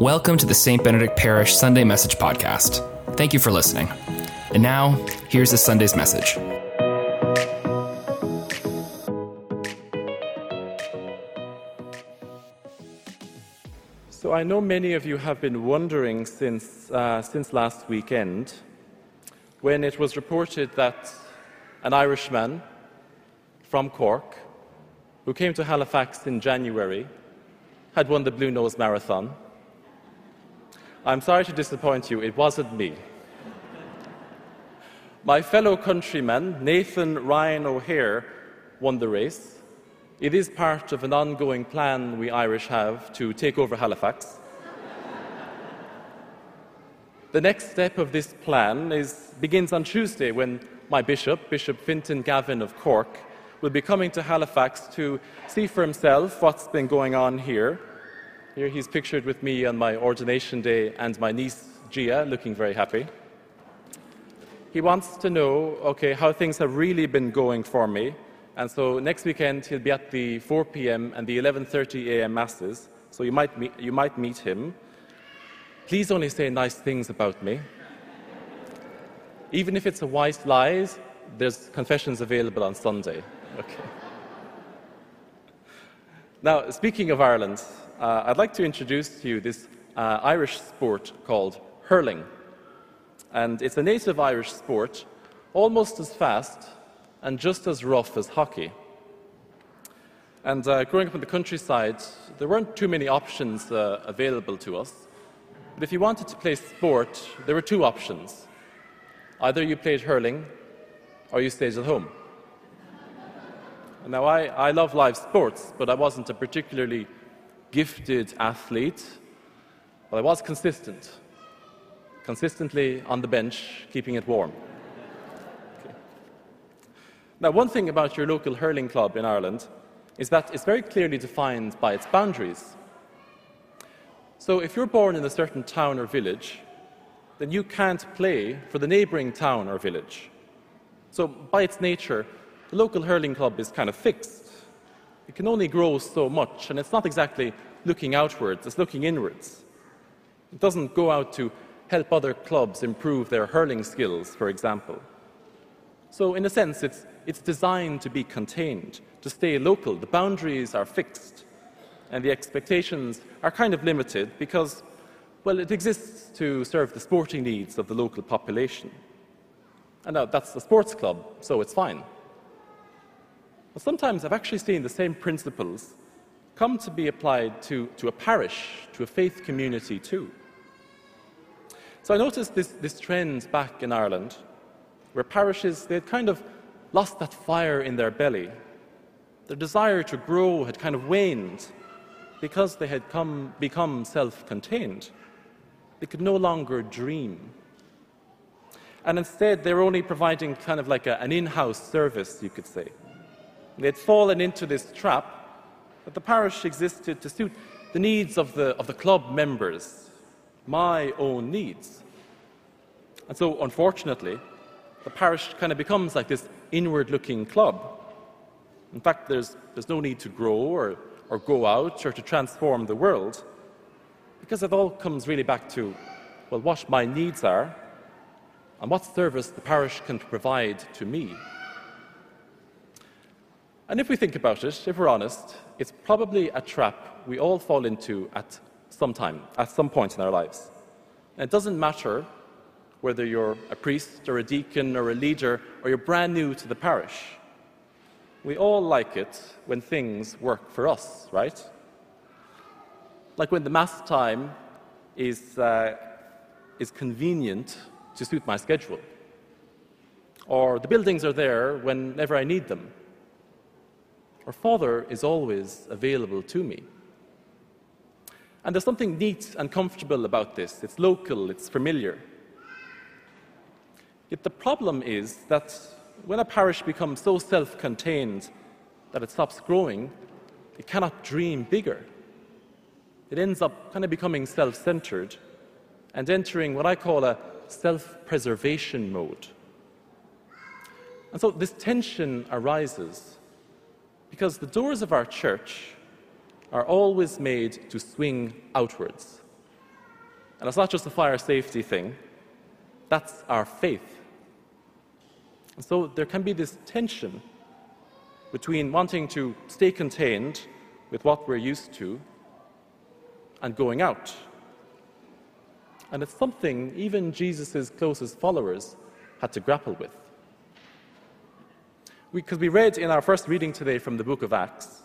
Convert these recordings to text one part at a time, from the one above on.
Welcome to the St. Benedict Parish Sunday Message Podcast. Thank you for listening. And now, here's this Sunday's message. So, I know many of you have been wondering since, uh, since last weekend when it was reported that an Irishman from Cork who came to Halifax in January had won the Bluenose Marathon. I'm sorry to disappoint you, it wasn't me. My fellow countryman, Nathan Ryan O'Hare, won the race. It is part of an ongoing plan we Irish have to take over Halifax. the next step of this plan is, begins on Tuesday when my bishop, Bishop Fintan Gavin of Cork, will be coming to Halifax to see for himself what's been going on here. Here he's pictured with me on my ordination day and my niece Gia looking very happy. He wants to know, okay, how things have really been going for me. And so next weekend he'll be at the 4 p.m. and the 11:30 a.m. masses. So you might meet, you might meet him. Please only say nice things about me. Even if it's a white lies, there's confessions available on Sunday. Okay. Now, speaking of Ireland, uh, I'd like to introduce to you this uh, Irish sport called hurling. And it's a native Irish sport, almost as fast and just as rough as hockey. And uh, growing up in the countryside, there weren't too many options uh, available to us. But if you wanted to play sport, there were two options. Either you played hurling or you stayed at home. Now, I, I love live sports, but I wasn't a particularly gifted athlete, but I was consistent. Consistently on the bench, keeping it warm. Okay. Now, one thing about your local hurling club in Ireland is that it's very clearly defined by its boundaries. So, if you're born in a certain town or village, then you can't play for the neighbouring town or village. So, by its nature, the local hurling club is kind of fixed. It can only grow so much, and it's not exactly looking outwards, it's looking inwards. It doesn't go out to help other clubs improve their hurling skills, for example. So, in a sense, it's, it's designed to be contained, to stay local. The boundaries are fixed, and the expectations are kind of limited because, well, it exists to serve the sporting needs of the local population. And now that's the sports club, so it's fine. But sometimes I've actually seen the same principles come to be applied to, to a parish, to a faith community too. So I noticed this, this trend back in Ireland where parishes, they had kind of lost that fire in their belly. Their desire to grow had kind of waned because they had come, become self contained. They could no longer dream. And instead, they were only providing kind of like a, an in house service, you could say. They'd fallen into this trap that the parish existed to suit the needs of the, of the club members, my own needs. And so, unfortunately, the parish kind of becomes like this inward looking club. In fact, there's, there's no need to grow or, or go out or to transform the world because it all comes really back to, well, what my needs are and what service the parish can provide to me. And if we think about it, if we're honest, it's probably a trap we all fall into at some time, at some point in our lives. And it doesn't matter whether you're a priest or a deacon or a leader or you're brand new to the parish. We all like it when things work for us, right? Like when the Mass time is, uh, is convenient to suit my schedule, or the buildings are there whenever I need them our Father is always available to me. And there's something neat and comfortable about this. It's local, it's familiar. Yet the problem is that when a parish becomes so self contained that it stops growing, it cannot dream bigger. It ends up kind of becoming self centered and entering what I call a self preservation mode. And so this tension arises because the doors of our church are always made to swing outwards. And it's not just a fire safety thing, that's our faith. And so there can be this tension between wanting to stay contained with what we're used to and going out. And it's something even Jesus' closest followers had to grapple with. Because we, we, read in our first reading today from the book of Acts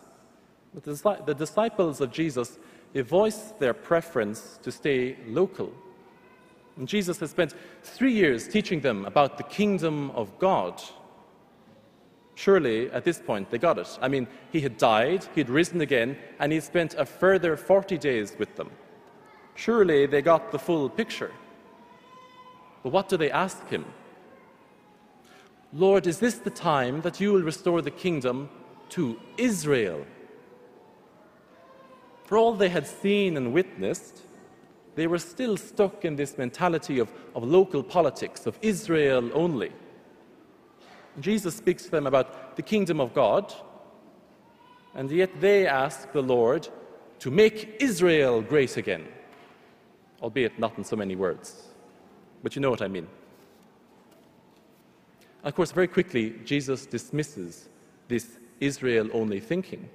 the, disciples of Jesus they voiced their preference to stay local. And Jesus has spent three years teaching them about the kingdom of God. Surely, at this point, they got it. I mean, he had died, he had risen again, and he spent a further 40 days with them. Surely they got the full picture. But what do they ask him? Lord, is this the time that you will restore the kingdom to Israel? For all they had seen and witnessed, they were still stuck in this mentality of, of local politics, of Israel only. Jesus speaks to them about the kingdom of God, and yet they ask the Lord to make Israel great again, albeit not in so many words. But you know what I mean. Of course, very quickly, Jesus dismisses this Israel only thinking.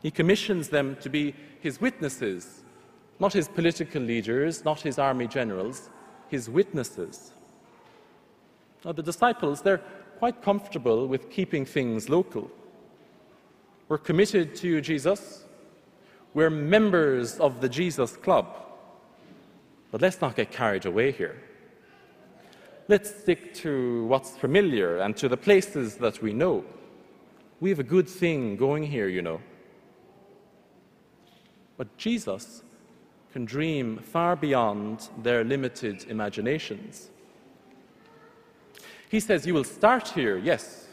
He commissions them to be his witnesses, not his political leaders, not his army generals, his witnesses. Now, the disciples, they're quite comfortable with keeping things local. We're committed to you, Jesus. We're members of the Jesus Club. But let's not get carried away here. Let's stick to what's familiar and to the places that we know. We have a good thing going here, you know. But Jesus can dream far beyond their limited imaginations. He says, You will start here, yes,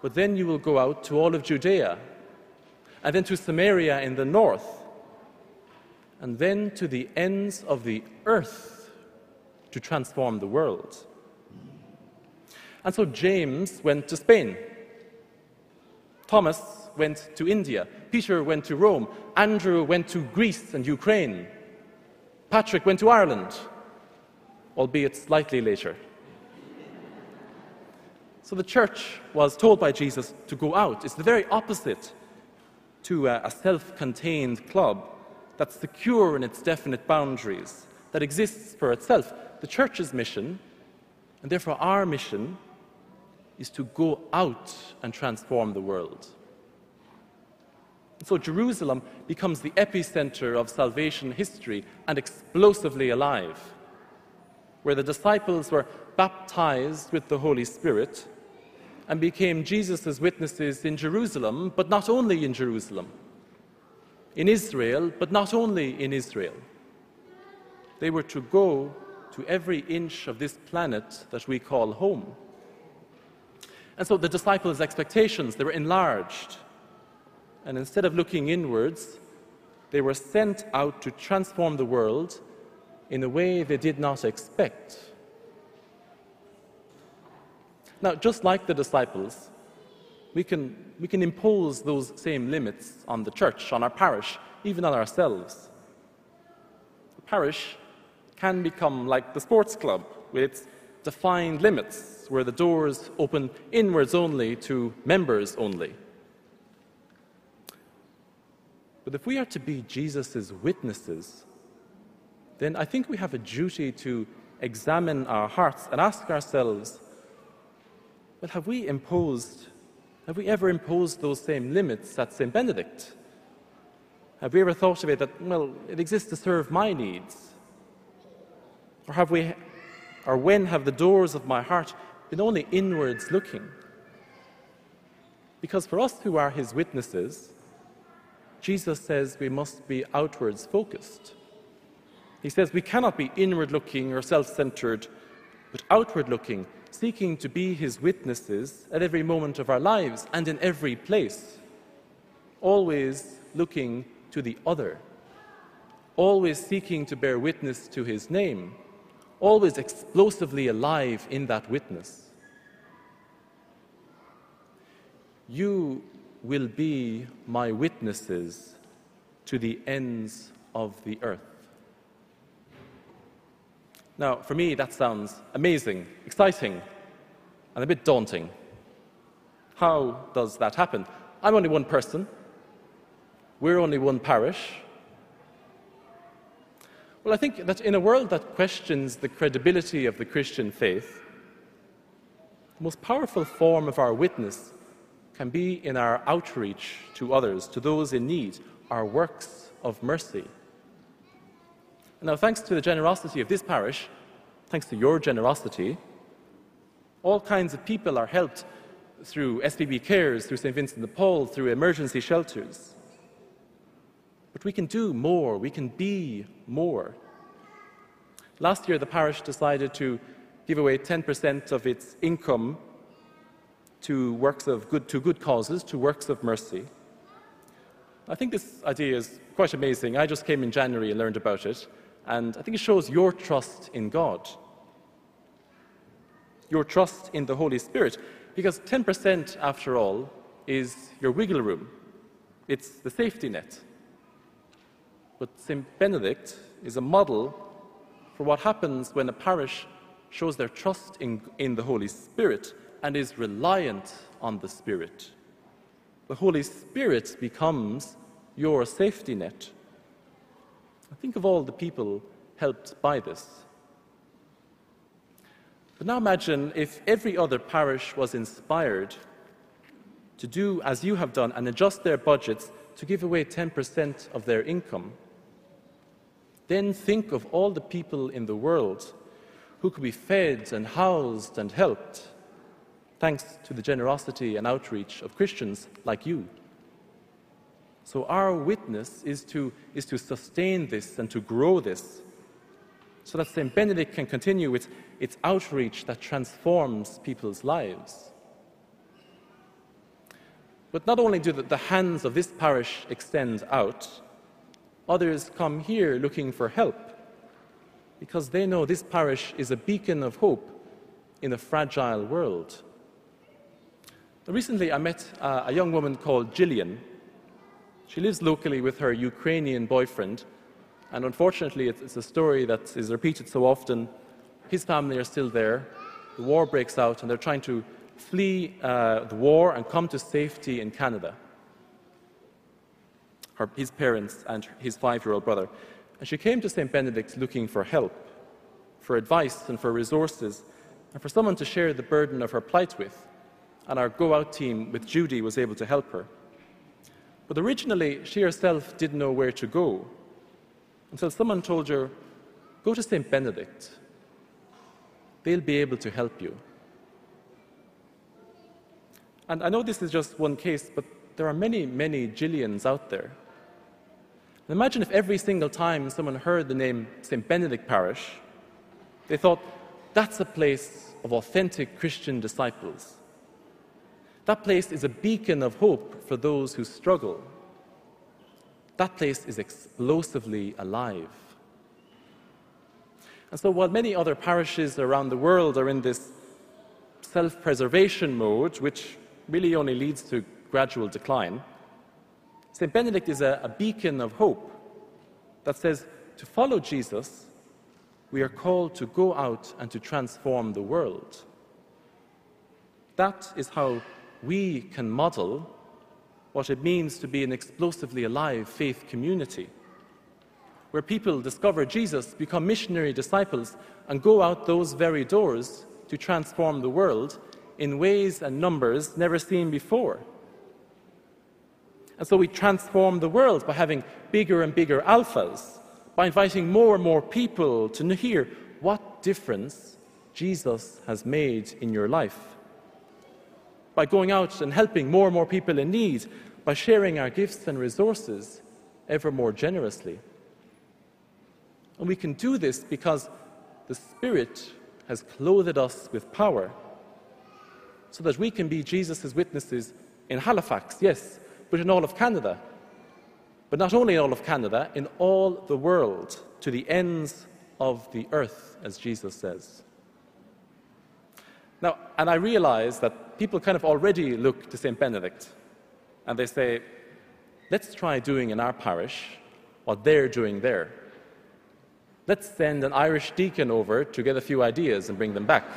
but then you will go out to all of Judea, and then to Samaria in the north, and then to the ends of the earth to transform the world. And so James went to Spain. Thomas went to India. Peter went to Rome. Andrew went to Greece and Ukraine. Patrick went to Ireland, albeit slightly later. So the church was told by Jesus to go out. It's the very opposite to a, self contained club that's secure in its definite boundaries, that exists for itself. The church's mission, and therefore our mission, is to go out and transform the world. So Jerusalem becomes the epicenter of salvation history and explosively alive, where the disciples were baptized with the Holy Spirit and became Jesus' witnesses in Jerusalem, but not only in Jerusalem, in Israel, but not only in Israel. They were to go to every inch of this planet that we call home. And so the disciples' expectations, they were enlarged and instead of looking inwards, they were sent out to transform the world in a way they did not expect. Now, just like the disciples, we can, we can impose those same limits on the church, on our parish, even on ourselves. The parish can become like the sports club with its defined limits, where the doors open inwards only to members only. But if we are to be Jesus' witnesses, then I think we have a duty to examine our hearts and ask ourselves well, have we imposed, have we ever imposed those same limits at St. Benedict? Have we ever thought of it that, well, it exists to serve my needs? Or have we, or when have the doors of my heart been only inwards looking? Because for us who are his witnesses, Jesus says we must be outwards focused. He says we cannot be inward looking or self centered, but outward looking, seeking to be his witnesses at every moment of our lives and in every place. Always looking to the other, always seeking to bear witness to his name, always explosively alive in that witness. You will be my witnesses to the ends of the earth. Now, for me, that sounds amazing, exciting, and a bit daunting. How does that happen? I'm only one person. We're only one parish. Well, I think that in a world that questions the credibility of the Christian faith, the most powerful form of our witness can be in our outreach to others, to those in need, our works of mercy. Now, thanks to the generosity of this parish, thanks to your generosity, all kinds of people are helped through SPB Cares, through St. Vincent de Paul, through emergency shelters. But we can do more, we can be more. Last year, the parish decided to give away 10% of its income to works of good, to good causes, to works of mercy. I think this idea is quite amazing. I just came in January and learned about it, and I think it shows your trust in God, your trust in the Holy Spirit, because 10%, after all, is your wiggle room, it's the safety net. But St. Benedict is a model for what happens when a parish shows their trust in, in the Holy Spirit and is reliant on the Spirit. The Holy Spirit becomes your safety net. Think of all the people helped by this. But now imagine if every other parish was inspired to do as you have done and adjust their budgets to give away 10% of their income. Then think of all the people in the world who could be fed and housed and helped thanks to the generosity and outreach of Christians like you. So, our witness is to, is to sustain this and to grow this so that St. Benedict can continue with its outreach that transforms people's lives. But not only do the hands of this parish extend out, others come here looking for help because they know this parish is a beacon of hope in a fragile world. Recently, I met uh, a young woman called Gillian. She lives locally with her Ukrainian boyfriend, and unfortunately, it's, a story that is repeated so often. His family are still there. The war breaks out, and they're trying to flee uh, the war and come to safety in Canada. Her, his parents and his five year old brother. And she came to St. Benedict looking for help, for advice, and for resources, and for someone to share the burden of her plight with and our Go Out team with Judy was able to help her. But originally, she herself didn't know where to go until someone told her, Go to St. Benedict. They'll be able to help you. And I know this is just one case, but there are many, many Gillians out there. And imagine if every single time someone heard the name St. Benedict Parish, they thought, that's a place of authentic Christian disciples. That place is a beacon of hope for those who struggle. That place is explosively alive. And so, while many other parishes around the world are in this self preservation mode, which really only leads to gradual decline, St. Benedict is a, a, beacon of hope that says to follow Jesus, we are called to go out and to transform the world. That is how we can model what it means to be an explosively alive faith community, where people discover Jesus, become missionary disciples, and go out those very doors to transform the world in ways and numbers never seen before. And so we transform the world by having bigger and bigger alphas, by inviting more and more people to hear what difference Jesus has made in your life by going out and helping more and more people in need, by sharing our gifts and resources ever more generously. And we can do this because the Spirit has clothed us with power so that we can be Jesus' witnesses in Halifax, yes, but in all of Canada. But not only in all of Canada, in all the world, to the ends of the earth, as Jesus says. Now, and I realize that people kind of already look to St. Benedict and they say, let's try doing in our parish what they're doing there. let's send an Irish deacon over to get a few ideas and bring them back.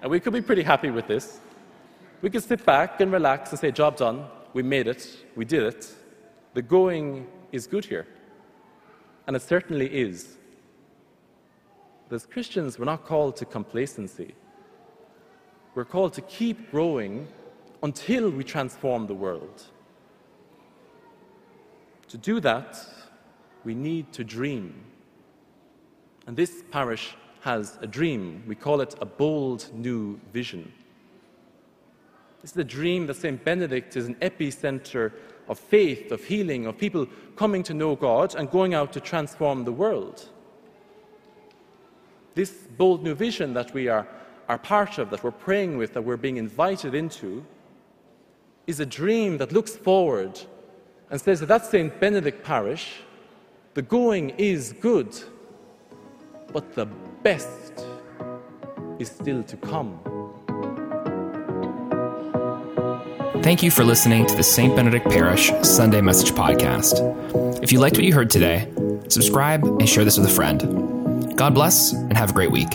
and we could be pretty happy with this. We can sit back and relax and say, Job done, we made it, we did it. The going is good here. And it certainly is. But as Christians, we're not called to complacency. We're called to keep growing until we transform the world. To do that, we need to dream. And this parish has a dream. We call it a bold new vision. This is a dream that St. Benedict is an epicenter of faith, of healing, of people coming to know God and going out to transform the world. This bold new vision that we are, are part of, that we're praying with, that we're being invited into, is a dream that looks forward and says that that's St. Benedict Parish. The going is good, but the best is still to come. Thank you for listening to the St. Benedict Parish Sunday Message Podcast. If you liked what you heard today, subscribe and share this with a friend. God bless and have a great week.